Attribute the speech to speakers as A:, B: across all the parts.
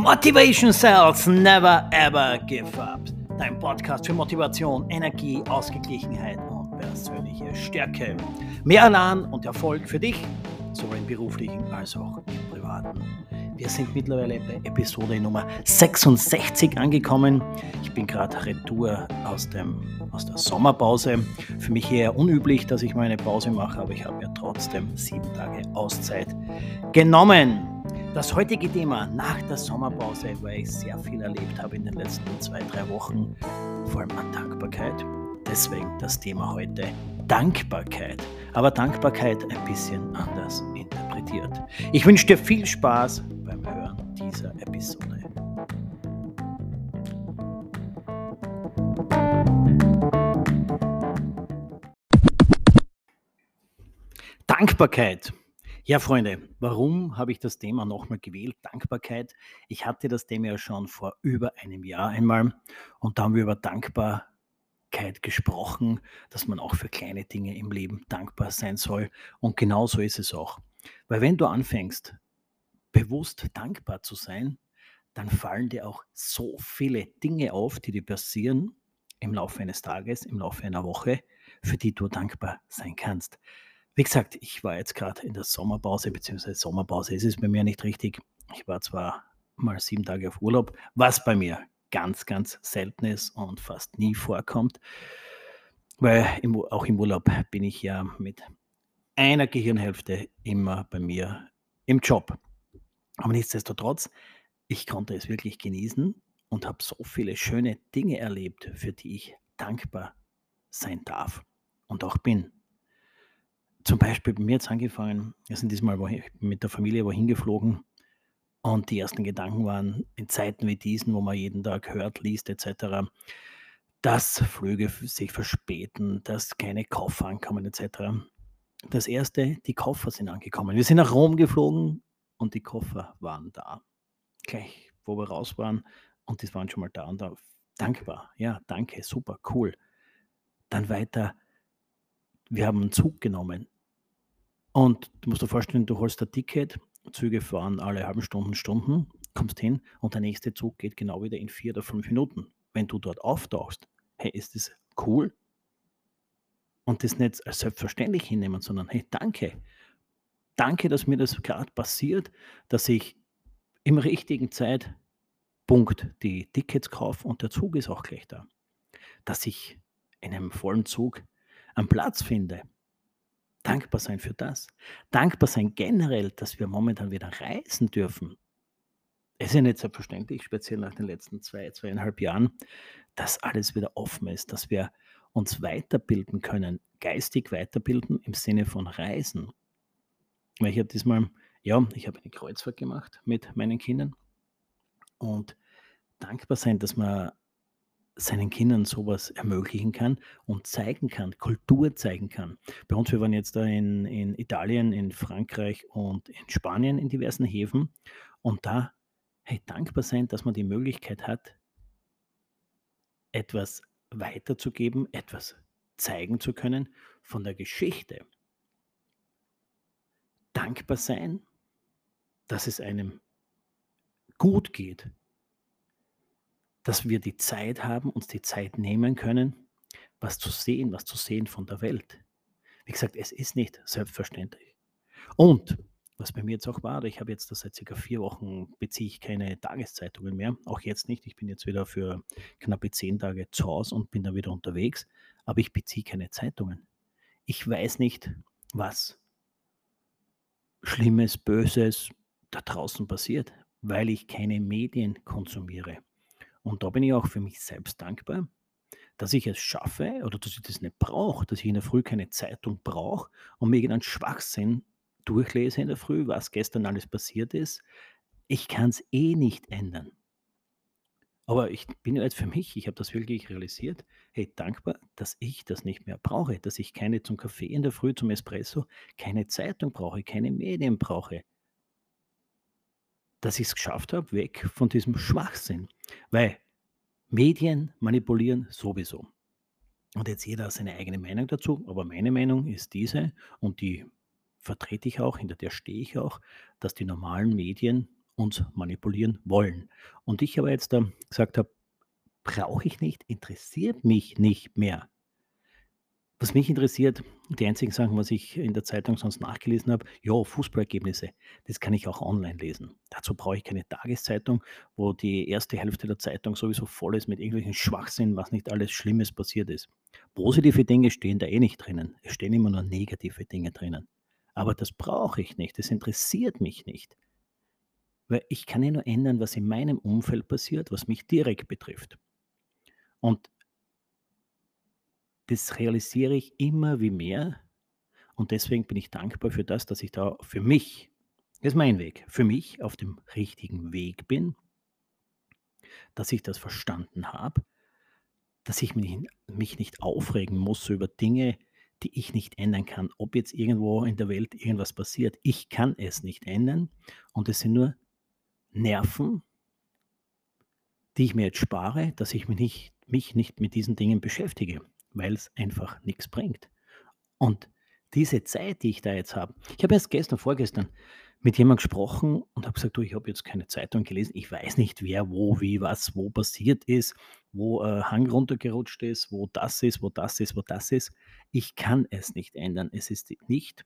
A: Motivation Cells Never Ever Give Up. Dein Podcast für Motivation, Energie, Ausgeglichenheit und persönliche Stärke. Mehr Elan und Erfolg für dich, sowohl im beruflichen als auch im privaten. Wir sind mittlerweile bei Episode Nummer 66 angekommen. Ich bin gerade retour aus, dem, aus der Sommerpause. Für mich eher unüblich, dass ich mal eine Pause mache, aber ich habe ja trotzdem sieben Tage Auszeit genommen. Das heutige Thema nach der Sommerpause, weil ich sehr viel erlebt habe in den letzten zwei, drei Wochen, vor allem an Dankbarkeit. Deswegen das Thema heute Dankbarkeit. Aber Dankbarkeit ein bisschen anders interpretiert. Ich wünsche dir viel Spaß beim Hören dieser Episode. Dankbarkeit. Ja, Freunde, warum habe ich das Thema nochmal gewählt? Dankbarkeit. Ich hatte das Thema ja schon vor über einem Jahr einmal und da haben wir über Dankbarkeit gesprochen, dass man auch für kleine Dinge im Leben dankbar sein soll. Und genau so ist es auch. Weil wenn du anfängst, bewusst dankbar zu sein, dann fallen dir auch so viele Dinge auf, die dir passieren im Laufe eines Tages, im Laufe einer Woche, für die du dankbar sein kannst. Wie gesagt, ich war jetzt gerade in der Sommerpause, beziehungsweise Sommerpause ist es bei mir nicht richtig. Ich war zwar mal sieben Tage auf Urlaub, was bei mir ganz, ganz selten ist und fast nie vorkommt, weil im, auch im Urlaub bin ich ja mit einer Gehirnhälfte immer bei mir im Job. Aber nichtsdestotrotz, ich konnte es wirklich genießen und habe so viele schöne Dinge erlebt, für die ich dankbar sein darf und auch bin zum Beispiel bei mir jetzt angefangen, wir sind diesmal mit der Familie wohin geflogen und die ersten Gedanken waren in Zeiten wie diesen, wo man jeden Tag hört, liest etc., dass Flüge sich verspäten, dass keine Koffer ankommen etc. Das erste, die Koffer sind angekommen. Wir sind nach Rom geflogen und die Koffer waren da. Gleich, wo wir raus waren und die waren schon mal da und da. Dankbar, ja, danke, super, cool. Dann weiter, wir haben einen Zug genommen. Und du musst dir vorstellen, du holst ein Ticket, Züge fahren alle halben Stunden, Stunden, kommst hin und der nächste Zug geht genau wieder in vier oder fünf Minuten. Wenn du dort auftauchst, hey, ist das cool? Und das nicht als selbstverständlich hinnehmen, sondern hey, danke. Danke, dass mir das gerade passiert, dass ich im richtigen Zeitpunkt die Tickets kaufe und der Zug ist auch gleich da. Dass ich in einem vollen Zug einen Platz finde. Dankbar sein für das. Dankbar sein generell, dass wir momentan wieder reisen dürfen. Es ist ja nicht selbstverständlich, speziell nach den letzten zwei, zweieinhalb Jahren, dass alles wieder offen ist, dass wir uns weiterbilden können, geistig weiterbilden im Sinne von Reisen. Weil ich habe diesmal, ja, ich habe eine Kreuzfahrt gemacht mit meinen Kindern und dankbar sein, dass man seinen Kindern sowas ermöglichen kann und zeigen kann, Kultur zeigen kann. Bei uns, wir waren jetzt da in, in Italien, in Frankreich und in Spanien in diversen Häfen und da hey, dankbar sein, dass man die Möglichkeit hat, etwas weiterzugeben, etwas zeigen zu können von der Geschichte. Dankbar sein, dass es einem gut geht, dass wir die Zeit haben, uns die Zeit nehmen können, was zu sehen, was zu sehen von der Welt. Wie gesagt, es ist nicht selbstverständlich. Und was bei mir jetzt auch war, ich habe jetzt seit circa vier Wochen beziehe ich keine Tageszeitungen mehr, auch jetzt nicht. Ich bin jetzt wieder für knappe zehn Tage zu Hause und bin dann wieder unterwegs, aber ich beziehe keine Zeitungen. Ich weiß nicht, was Schlimmes, Böses da draußen passiert, weil ich keine Medien konsumiere. Und da bin ich auch für mich selbst dankbar, dass ich es schaffe oder dass ich das nicht brauche, dass ich in der Früh keine Zeitung brauche und mir irgendeinen Schwachsinn durchlese in der Früh, was gestern alles passiert ist. Ich kann es eh nicht ändern. Aber ich bin jetzt für mich, ich habe das wirklich realisiert, hey, dankbar, dass ich das nicht mehr brauche, dass ich keine zum Kaffee in der Früh, zum Espresso, keine Zeitung brauche, keine Medien brauche, dass ich es geschafft habe, weg von diesem Schwachsinn. Weil Medien manipulieren sowieso. Und jetzt jeder seine eigene Meinung dazu, aber meine Meinung ist diese und die vertrete ich auch, hinter der stehe ich auch, dass die normalen Medien uns manipulieren wollen. Und ich aber jetzt da gesagt habe, brauche ich nicht, interessiert mich nicht mehr. Was mich interessiert, die einzigen Sachen, was ich in der Zeitung sonst nachgelesen habe, ja, Fußballergebnisse, das kann ich auch online lesen. Dazu brauche ich keine Tageszeitung, wo die erste Hälfte der Zeitung sowieso voll ist mit irgendwelchen Schwachsinn, was nicht alles Schlimmes passiert ist. Positive Dinge stehen da eh nicht drinnen. Es stehen immer nur negative Dinge drinnen. Aber das brauche ich nicht, das interessiert mich nicht. Weil ich kann ja nur ändern, was in meinem Umfeld passiert, was mich direkt betrifft. Und das realisiere ich immer wie mehr und deswegen bin ich dankbar für das, dass ich da für mich, das ist mein Weg, für mich auf dem richtigen Weg bin, dass ich das verstanden habe, dass ich mich, mich nicht aufregen muss über Dinge, die ich nicht ändern kann. Ob jetzt irgendwo in der Welt irgendwas passiert, ich kann es nicht ändern und es sind nur Nerven, die ich mir jetzt spare, dass ich mich nicht, mich nicht mit diesen Dingen beschäftige weil es einfach nichts bringt. Und diese Zeit, die ich da jetzt habe ich habe erst gestern, vorgestern mit jemandem gesprochen und habe gesagt: „Du, ich habe jetzt keine Zeitung gelesen. Ich weiß nicht, wer, wo, wie, was, wo passiert ist, wo, äh, Hang runtergerutscht ist, wo das ist, wo das ist, wo das ist. Ich kann es nicht ändern. Es ist nicht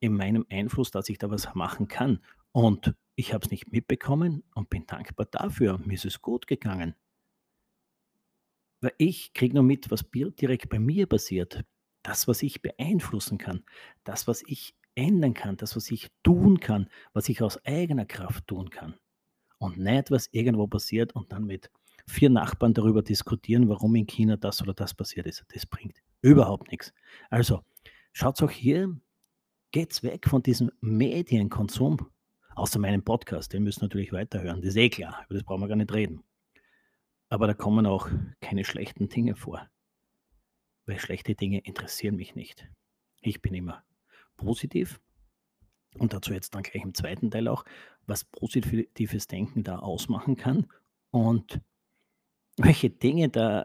A: in meinem Einfluss, dass ich da was machen kann. Und ich habe es nicht mitbekommen und bin dankbar dafür. Mir ist es gut gegangen. Weil ich kriege nur mit, was direkt bei mir passiert. Das, was ich beeinflussen kann, das, was ich ändern kann, das, was ich tun kann, was ich aus eigener Kraft tun kann. Und nicht, was irgendwo passiert und dann mit vier Nachbarn darüber diskutieren, warum in China das oder das passiert ist. Das bringt überhaupt nichts. Also, schaut auch hier, geht's weg von diesem Medienkonsum, außer meinem Podcast, den müsst ihr natürlich weiterhören, das ist eh klar, über das brauchen wir gar nicht reden. Aber da kommen auch keine schlechten Dinge vor, weil schlechte Dinge interessieren mich nicht. Ich bin immer positiv und dazu jetzt dann gleich im zweiten Teil auch, was positives Denken da ausmachen kann und welche Dinge da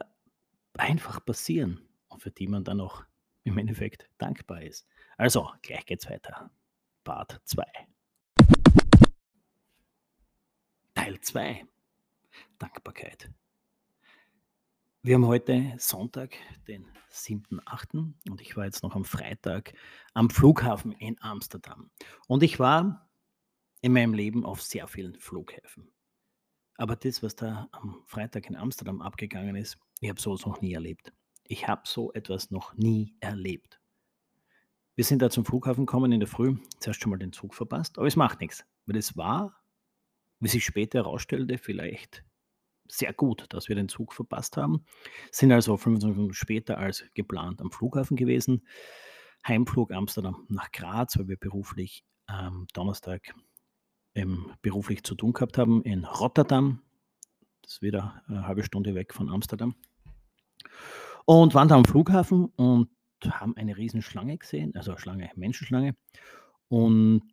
A: einfach passieren und für die man dann auch im Endeffekt dankbar ist. Also, gleich geht's weiter. Part 2. Teil 2. Dankbarkeit. Wir haben heute Sonntag, den 7.8. und ich war jetzt noch am Freitag am Flughafen in Amsterdam. Und ich war in meinem Leben auf sehr vielen Flughäfen. Aber das, was da am Freitag in Amsterdam abgegangen ist, ich habe sowas noch nie erlebt. Ich habe so etwas noch nie erlebt. Wir sind da zum Flughafen gekommen in der Früh, zuerst schon mal den Zug verpasst, aber es macht nichts, weil es war, wie sich später herausstellte, vielleicht sehr gut, dass wir den Zug verpasst haben. Sind also 25 Minuten später als geplant am Flughafen gewesen. Heimflug Amsterdam nach Graz, weil wir beruflich am Donnerstag ähm, beruflich zu tun gehabt haben in Rotterdam. Das ist wieder eine halbe Stunde weg von Amsterdam. Und waren da am Flughafen und haben eine Riesenschlange gesehen, also Schlange, Menschenschlange. Und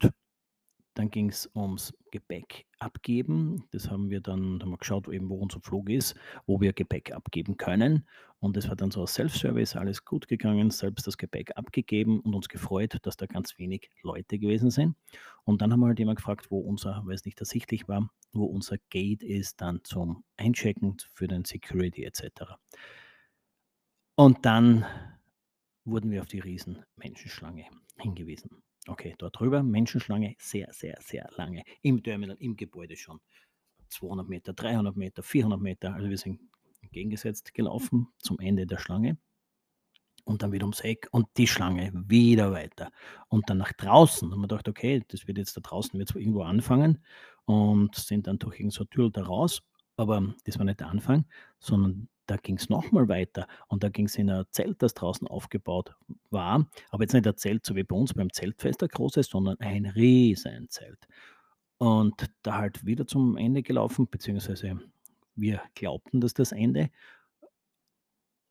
A: dann ging es ums Gepäck abgeben. Das haben wir dann haben wir geschaut, eben wo unser Flug ist, wo wir Gepäck abgeben können. Und das war dann so ein Self-Service, alles gut gegangen, selbst das Gepäck abgegeben und uns gefreut, dass da ganz wenig Leute gewesen sind. Und dann haben wir halt jemand gefragt, wo unser, weil es nicht ersichtlich war, wo unser Gate ist, dann zum Einchecken für den Security etc. Und dann wurden wir auf die riesen Menschenschlange hingewiesen. Okay, dort drüber, Menschenschlange, sehr, sehr, sehr lange. Im Terminal, im Gebäude schon. 200 Meter, 300 Meter, 400 Meter. Also wir sind entgegengesetzt gelaufen zum Ende der Schlange und dann wieder ums Eck und die Schlange wieder weiter. Und dann nach draußen. Und man dachte, okay, das wird jetzt da draußen wird irgendwo anfangen und sind dann durch irgendeine so Tür da raus. Aber das war nicht der Anfang, sondern da ging es nochmal weiter und da ging es in ein Zelt, das draußen aufgebaut war. Aber jetzt nicht ein Zelt, so wie bei uns beim Zeltfest, ein großes, sondern ein Riesenzelt. Und da halt wieder zum Ende gelaufen, beziehungsweise wir glaubten, dass das Ende.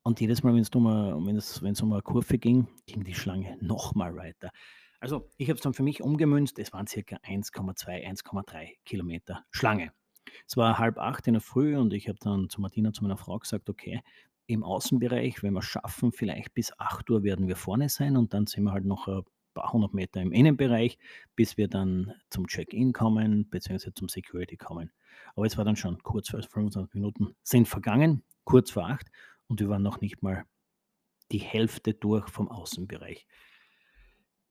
A: Und jedes Mal, wenn es um, um eine Kurve ging, ging die Schlange nochmal weiter. Also ich habe es dann für mich umgemünzt, es waren circa 1,2, 1,3 Kilometer Schlange. Es war halb acht in der Früh und ich habe dann zu Martina, zu meiner Frau gesagt, okay, im Außenbereich, wenn wir schaffen, vielleicht bis 8 Uhr werden wir vorne sein und dann sind wir halt noch ein paar hundert Meter im Innenbereich, bis wir dann zum Check-in kommen, beziehungsweise zum Security kommen. Aber es war dann schon kurz vor 25 Minuten sind vergangen, kurz vor acht, und wir waren noch nicht mal die Hälfte durch vom Außenbereich.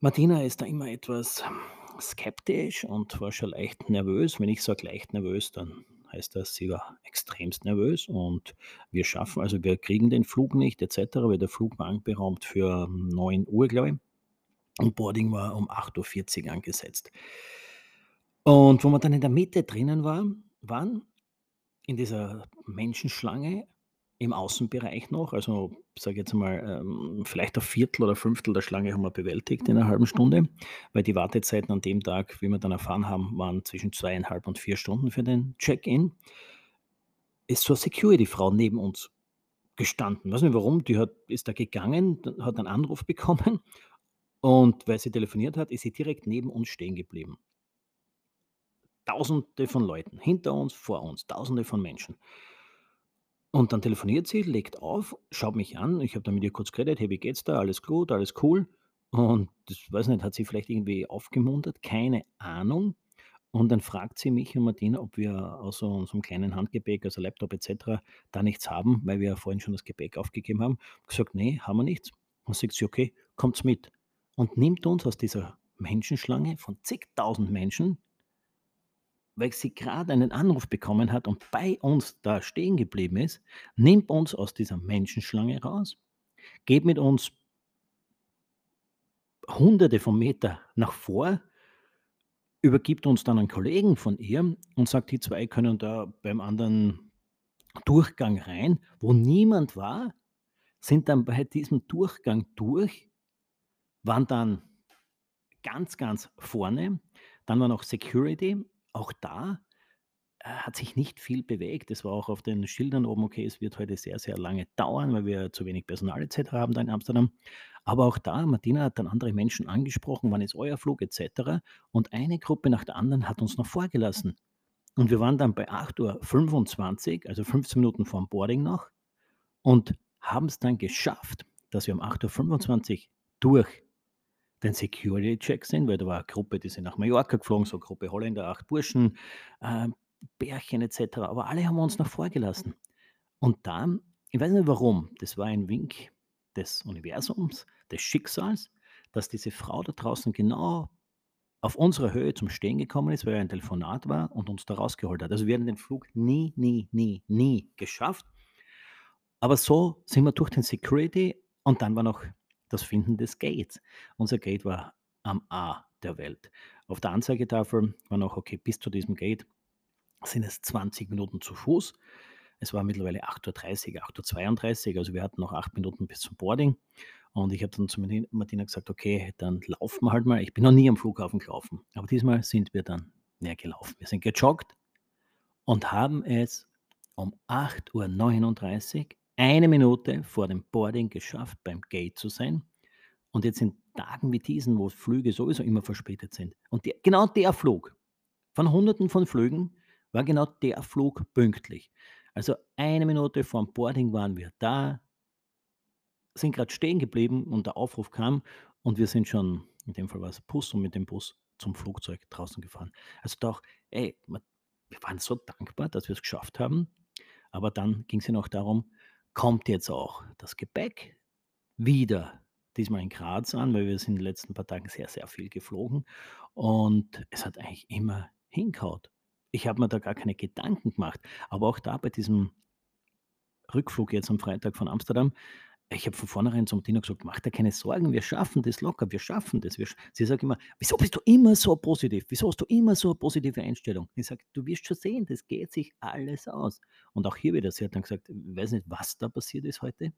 A: Martina ist da immer etwas skeptisch und war schon leicht nervös. Wenn ich sage leicht nervös, dann heißt das, sie war extremst nervös und wir schaffen, also wir kriegen den Flug nicht etc., weil der Flug war anberaumt für 9 Uhr, glaube ich. Und Boarding war um 8.40 Uhr angesetzt. Und wo wir dann in der Mitte drinnen war, waren, in dieser Menschenschlange, im Außenbereich noch, also sage jetzt mal, ähm, vielleicht ein Viertel oder Fünftel der Schlange haben wir bewältigt in einer halben Stunde, weil die Wartezeiten an dem Tag, wie wir dann erfahren haben, waren zwischen zweieinhalb und vier Stunden für den Check-in. Ist so eine Security-Frau neben uns gestanden. Weiß nicht warum, die hat, ist da gegangen, hat einen Anruf bekommen und weil sie telefoniert hat, ist sie direkt neben uns stehen geblieben. Tausende von Leuten, hinter uns, vor uns, tausende von Menschen. Und dann telefoniert sie, legt auf, schaut mich an. Ich habe dann mit ihr kurz geredet: „Hey, wie geht's da? Alles gut, alles cool?“ Und das weiß nicht, hat sie vielleicht irgendwie aufgemuntert, keine Ahnung. Und dann fragt sie mich und Martina, ob wir außer unserem kleinen Handgepäck, also Laptop et cetera, da nichts haben, weil wir ja vorhin schon das Gepäck aufgegeben haben. Gesagt: „Ne, haben wir nichts.“ Dann sagt sie: „Okay, kommt's mit.“ Und nimmt uns aus dieser Menschenschlange von zigtausend Menschen weil sie gerade einen Anruf bekommen hat und bei uns da stehen geblieben ist, nimmt uns aus dieser Menschenschlange raus, geht mit uns Hunderte von Meter nach vor, übergibt uns dann einen Kollegen von ihr und sagt, die zwei können da beim anderen Durchgang rein, wo niemand war, sind dann bei diesem Durchgang durch, waren dann ganz, ganz vorne. Dann war noch Security auch da, äh, hat sich nicht viel bewegt. Es war auch auf den Schildern oben: „Okay, es wird heute sehr, sehr lange dauern, weil wir zu wenig Personal et cetera haben da in Amsterdam.“ Aber auch da, Martina hat dann andere Menschen angesprochen: „Wann ist euer Flug?“ et cetera. Und eine Gruppe nach der anderen hat uns noch vorgelassen. Und wir waren dann bei 8:25 also 15 Minuten vorm Boarding noch und haben es dann geschafft, dass wir um 8:25 durch den Security-Check sind, weil da war eine Gruppe, die sind nach Mallorca geflogen, so eine Gruppe Holländer, acht Burschen, äh, Bärchen et cetera, aber alle haben uns noch vorgelassen. Und dann, ich weiß nicht warum, das war ein Wink des Universums, des Schicksals, dass diese Frau da draußen genau auf unserer Höhe zum Stehen gekommen ist, weil ein Telefonat war und uns da rausgeholt hat. Also wir hätten den Flug nie, nie, nie, nie geschafft. Aber so sind wir durch den Security und dann war noch das Finden des Gates. Unser Gate war am A der Welt. Auf der Anzeigetafel war noch, okay, bis zu diesem Gate sind es 20 Minuten zu Fuß. Es war mittlerweile 8.30 Uhr, 8.32 Uhr, also wir hatten noch acht Minuten bis zum Boarding. Und ich habe dann zu Martina gesagt, okay, dann laufen wir halt mal. Ich bin noch nie am Flughafen gelaufen, aber diesmal sind wir dann näher gelaufen. Wir sind gejoggt und haben es um 8.39 Uhr eine Minute vor dem Boarding geschafft, beim Gate zu sein. Und jetzt in Tagen wie diesen, wo Flüge sowieso immer verspätet sind. Und der, genau der Flug, von Hunderten von Flügen, war genau der Flug pünktlich. Also eine Minute vor dem Boarding waren wir da, sind gerade stehen geblieben und der Aufruf kam und wir sind schon, in dem Fall war es Bus und mit dem Bus zum Flugzeug draußen gefahren. Also doch, ey, wir waren so dankbar, dass wir es geschafft haben. Aber dann ging es ja noch darum, kommt jetzt auch das Gepäck wieder, diesmal in Graz an, weil wir sind in den letzten paar Tagen sehr, sehr viel geflogen und es hat eigentlich immer hingehaut. Ich habe mir da gar keine Gedanken gemacht, aber auch da bei diesem Rückflug jetzt am Freitag von Amsterdam ich habe von vornherein zum Tino gesagt: „Mach dir keine Sorgen, wir schaffen das locker, wir schaffen das. Wir sch“ sie sagt immer: „Wieso bist du immer so positiv? Wieso hast du immer so eine positive Einstellung?“ Ich sage: „Du wirst schon sehen, das geht sich alles aus.“ Und auch hier wieder, sie hat dann gesagt: „Ich weiß nicht, was da passiert ist heute,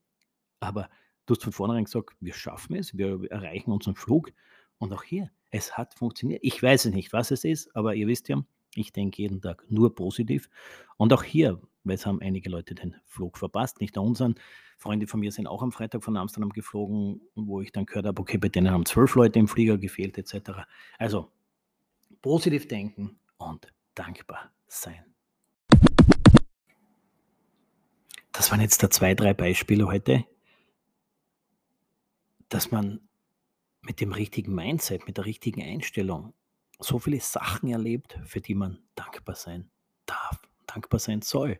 A: aber du hast von vornherein gesagt, wir schaffen es, wir erreichen unseren Flug.“ Und auch hier, es hat funktioniert. Ich weiß es nicht, was es ist, aber ihr wisst ja, ich denke jeden Tag nur positiv. Und auch hier, weil es haben einige Leute den Flug verpasst, nicht nur unseren. Freunde von mir sind auch am Freitag von Amsterdam geflogen, wo ich dann gehört habe, okay, bei denen haben zwölf Leute im Flieger gefehlt, etc. Also positiv denken und dankbar sein. Das waren jetzt da zwei, drei Beispiele heute, dass man mit dem richtigen Mindset, mit der richtigen Einstellung so viele Sachen erlebt, für die man dankbar sein darf, dankbar sein soll.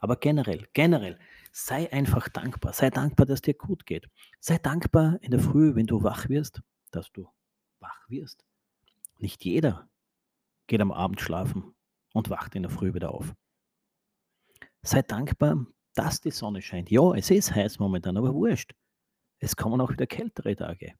A: Aber generell, generell, sei einfach dankbar. Sei dankbar, dass dir gut geht. Sei dankbar in der Früh, wenn du wach wirst, dass du wach wirst. Nicht jeder geht am Abend schlafen und wacht in der Früh wieder auf. Sei dankbar, dass die Sonne scheint. Ja, es ist heiß momentan, aber wurscht. Es kommen auch wieder kältere Tage.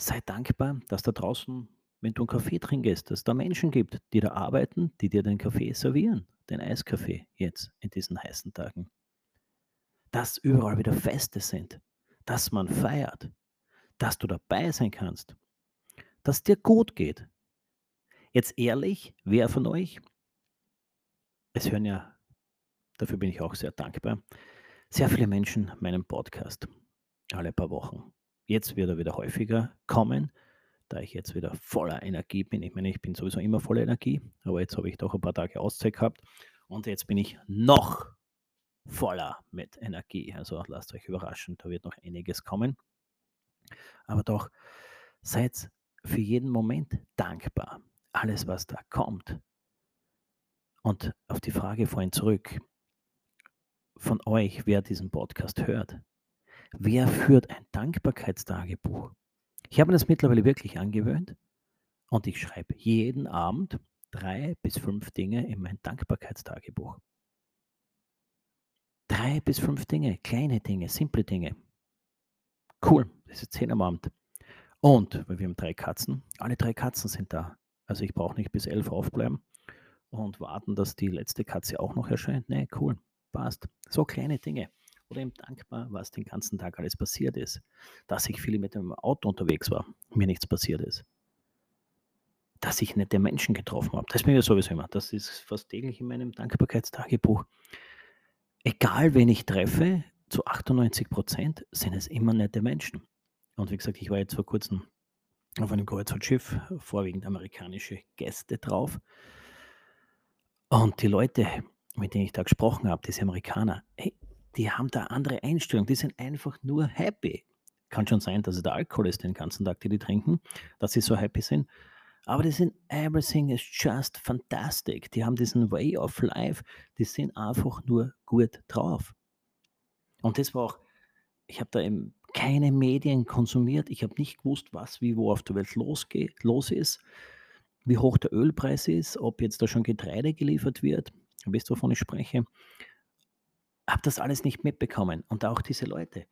A: Sei dankbar, dass da draußen, wenn du einen Kaffee trinkst, dass es da Menschen gibt, die da arbeiten, die dir den Kaffee servieren, den Eiskaffee jetzt in diesen heißen Tagen. Dass überall wieder Feste sind, dass man feiert, dass du dabei sein kannst, dass dir gut geht. Jetzt ehrlich, wer von euch, es hören ja, dafür bin ich auch sehr dankbar, sehr viele Menschen meinen Podcast alle paar Wochen. Jetzt wird er wieder häufiger kommen, da ich jetzt wieder voller Energie bin. Ich meine, ich bin sowieso immer voller Energie, aber jetzt habe ich doch ein paar Tage Auszeit gehabt und jetzt bin ich noch voller mit Energie. Also lasst euch überraschen, da wird noch einiges kommen. Aber doch seid für jeden Moment dankbar. Alles, was da kommt. Und auf die Frage vorhin zurück, von euch, wer diesen Podcast hört, Wer führt ein Dankbarkeitstagebuch? Ich habe mir das mittlerweile wirklich angewöhnt und ich schreibe jeden Abend drei bis fünf Dinge in mein Dankbarkeitstagebuch. Drei bis fünf Dinge, kleine Dinge, simple Dinge. Cool, das ist zehn am Abend. Und, wir haben drei Katzen, alle drei Katzen sind da. Also ich brauche nicht bis elf aufbleiben und warten, dass die letzte Katze auch noch erscheint. Nee, cool, passt. So kleine Dinge oder eben dankbar, was den ganzen Tag alles passiert ist. Dass ich viel mit dem Auto unterwegs war, mir nichts passiert ist. Dass ich nette Menschen getroffen habe. Das bin ich sowieso immer. Das ist fast täglich in meinem Dankbarkeitstagebuch. Egal wen ich treffe, zu 98 Prozent sind es immer nette Menschen. Und wie gesagt, ich war jetzt vor kurzem auf einem Kreuzfahrtschiff, vorwiegend amerikanische Gäste drauf. Und die Leute, mit denen ich da gesprochen habe, diese Amerikaner, hey, die haben da andere Einstellung. Die sind einfach nur happy. Kann schon sein, dass es der Alkohol ist den ganzen Tag, die die trinken, dass sie so happy sind. Aber die sind, everything is just fantastic. Die haben diesen Way of Life. Die sind einfach nur gut drauf. Und das war auch, ich habe da eben keine Medien konsumiert. Ich habe nicht gewusst, was wie wo auf der Welt losgeht, los ist, wie hoch der Ölpreis ist, ob jetzt da schon Getreide geliefert wird. Wisst ihr, wovon ich spreche? Habe das alles nicht mitbekommen. Und auch diese Leute,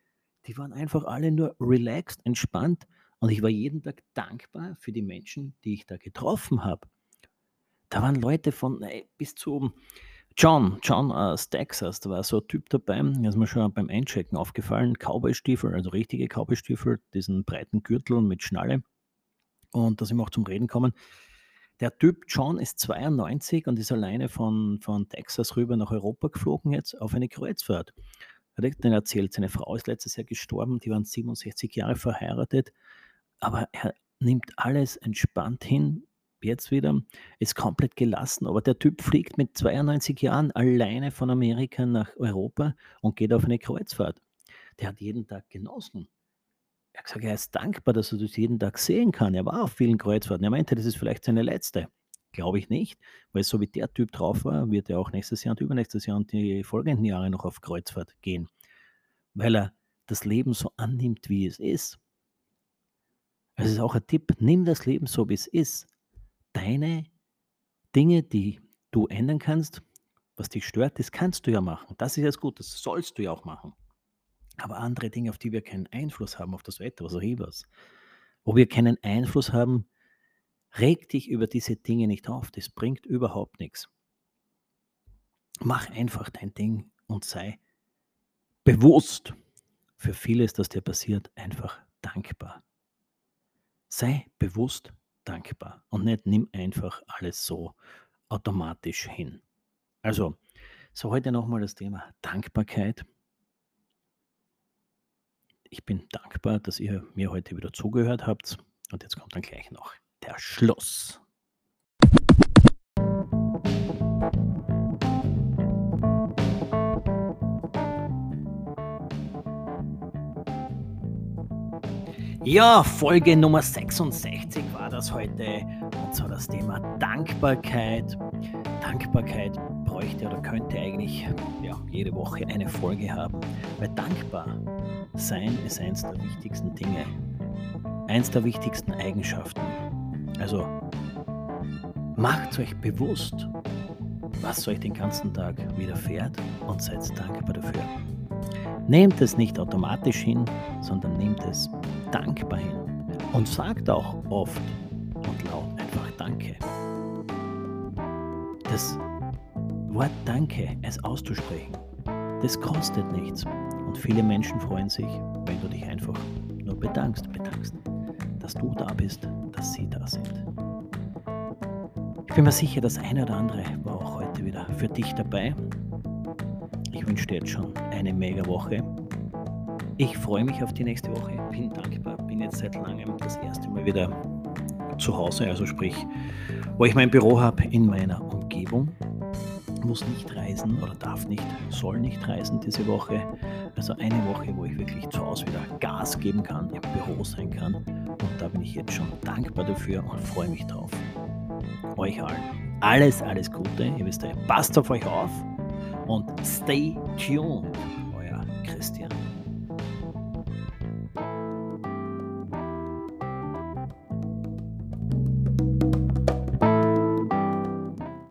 A: die waren einfach alle nur relaxed, entspannt. Und ich war jeden Tag dankbar für die Menschen, die ich da getroffen habe. Da waren Leute von ey, bis zu John, John aus Texas, da war so ein Typ dabei, der ist mir schon beim Einchecken aufgefallen, Cowboy-Stiefel, also richtige Cowboy-Stiefel, diesen breiten Gürtel mit Schnalle. Und da sind wir auch zum Reden kommen. Der Typ John ist 92 und ist alleine von, von Texas rüber nach Europa geflogen jetzt auf eine Kreuzfahrt. Er hat dann erzählt, seine Frau ist letztes Jahr gestorben, die waren 67 Jahre verheiratet, aber er nimmt alles entspannt hin, jetzt wieder, ist komplett gelassen, aber der Typ fliegt mit 92 Jahren alleine von Amerika nach Europa und geht auf eine Kreuzfahrt. Der hat jeden Tag genossen. Er hat gesagt, er ist dankbar, dass er das jeden Tag sehen kann. Er war auf vielen Kreuzfahrten. Er meinte, das ist vielleicht seine letzte. Glaube ich nicht, weil so wie der Typ drauf war, wird er auch nächstes Jahr und übernächstes Jahr und die folgenden Jahre noch auf Kreuzfahrt gehen, weil er das Leben so annimmt, wie es ist. Es ist auch ein Tipp, nimm das Leben so, wie es ist. Deine Dinge, die du ändern kannst, was dich stört, das kannst du ja machen. Das ist jetzt gut, das sollst du ja auch machen. Aber andere Dinge, auf die wir keinen Einfluss haben, auf das Wetter, was auch immer, wo wir keinen Einfluss haben, reg dich über diese Dinge nicht auf. Das bringt überhaupt nichts. Mach einfach dein Ding und sei bewusst für vieles, das dir passiert, einfach dankbar. Sei bewusst dankbar und nicht nimm einfach alles so automatisch hin. Also, so heute nochmal das Thema Dankbarkeit. Ich bin dankbar, dass ihr mir heute wieder zugehört habt. Und jetzt kommt dann gleich noch der Schluss. Ja, Folge Nummer 66 war das heute. Und zwar das Thema Dankbarkeit. Dankbarkeit bräuchte oder könnte eigentlich ja, jede Woche eine Folge haben. Weil dankbar sein ist eins der wichtigsten Dinge. Eins der wichtigsten Eigenschaften. Also macht euch bewusst, was euch den ganzen Tag widerfährt und seid dankbar dafür. Nehmt es nicht automatisch hin, sondern nehmt es dankbar hin und sagt auch oft und laut einfach Danke. Das Wort Danke, es auszusprechen, das kostet nichts. Und viele Menschen freuen sich, wenn du dich einfach nur bedankst, bedankst, dass du da bist, dass sie da sind. Ich bin mir sicher, das eine oder andere war auch heute wieder für dich dabei. Ich wünsche dir jetzt schon eine mega Woche. Ich freue mich auf die nächste Woche, bin dankbar, bin jetzt seit langem das erste Mal wieder zu Hause, also sprich, wo ich mein Büro habe in meiner Umgebung. Muss nicht reisen oder darf nicht, soll nicht reisen diese Woche. Also eine Woche, wo ich wirklich zu Hause wieder Gas geben kann, im Büro sein kann. Und da bin ich jetzt schon dankbar dafür und freue mich drauf. Euch allen alles, alles Gute. Ihr wisst ja, passt auf euch auf und stay tuned. Euer Christian.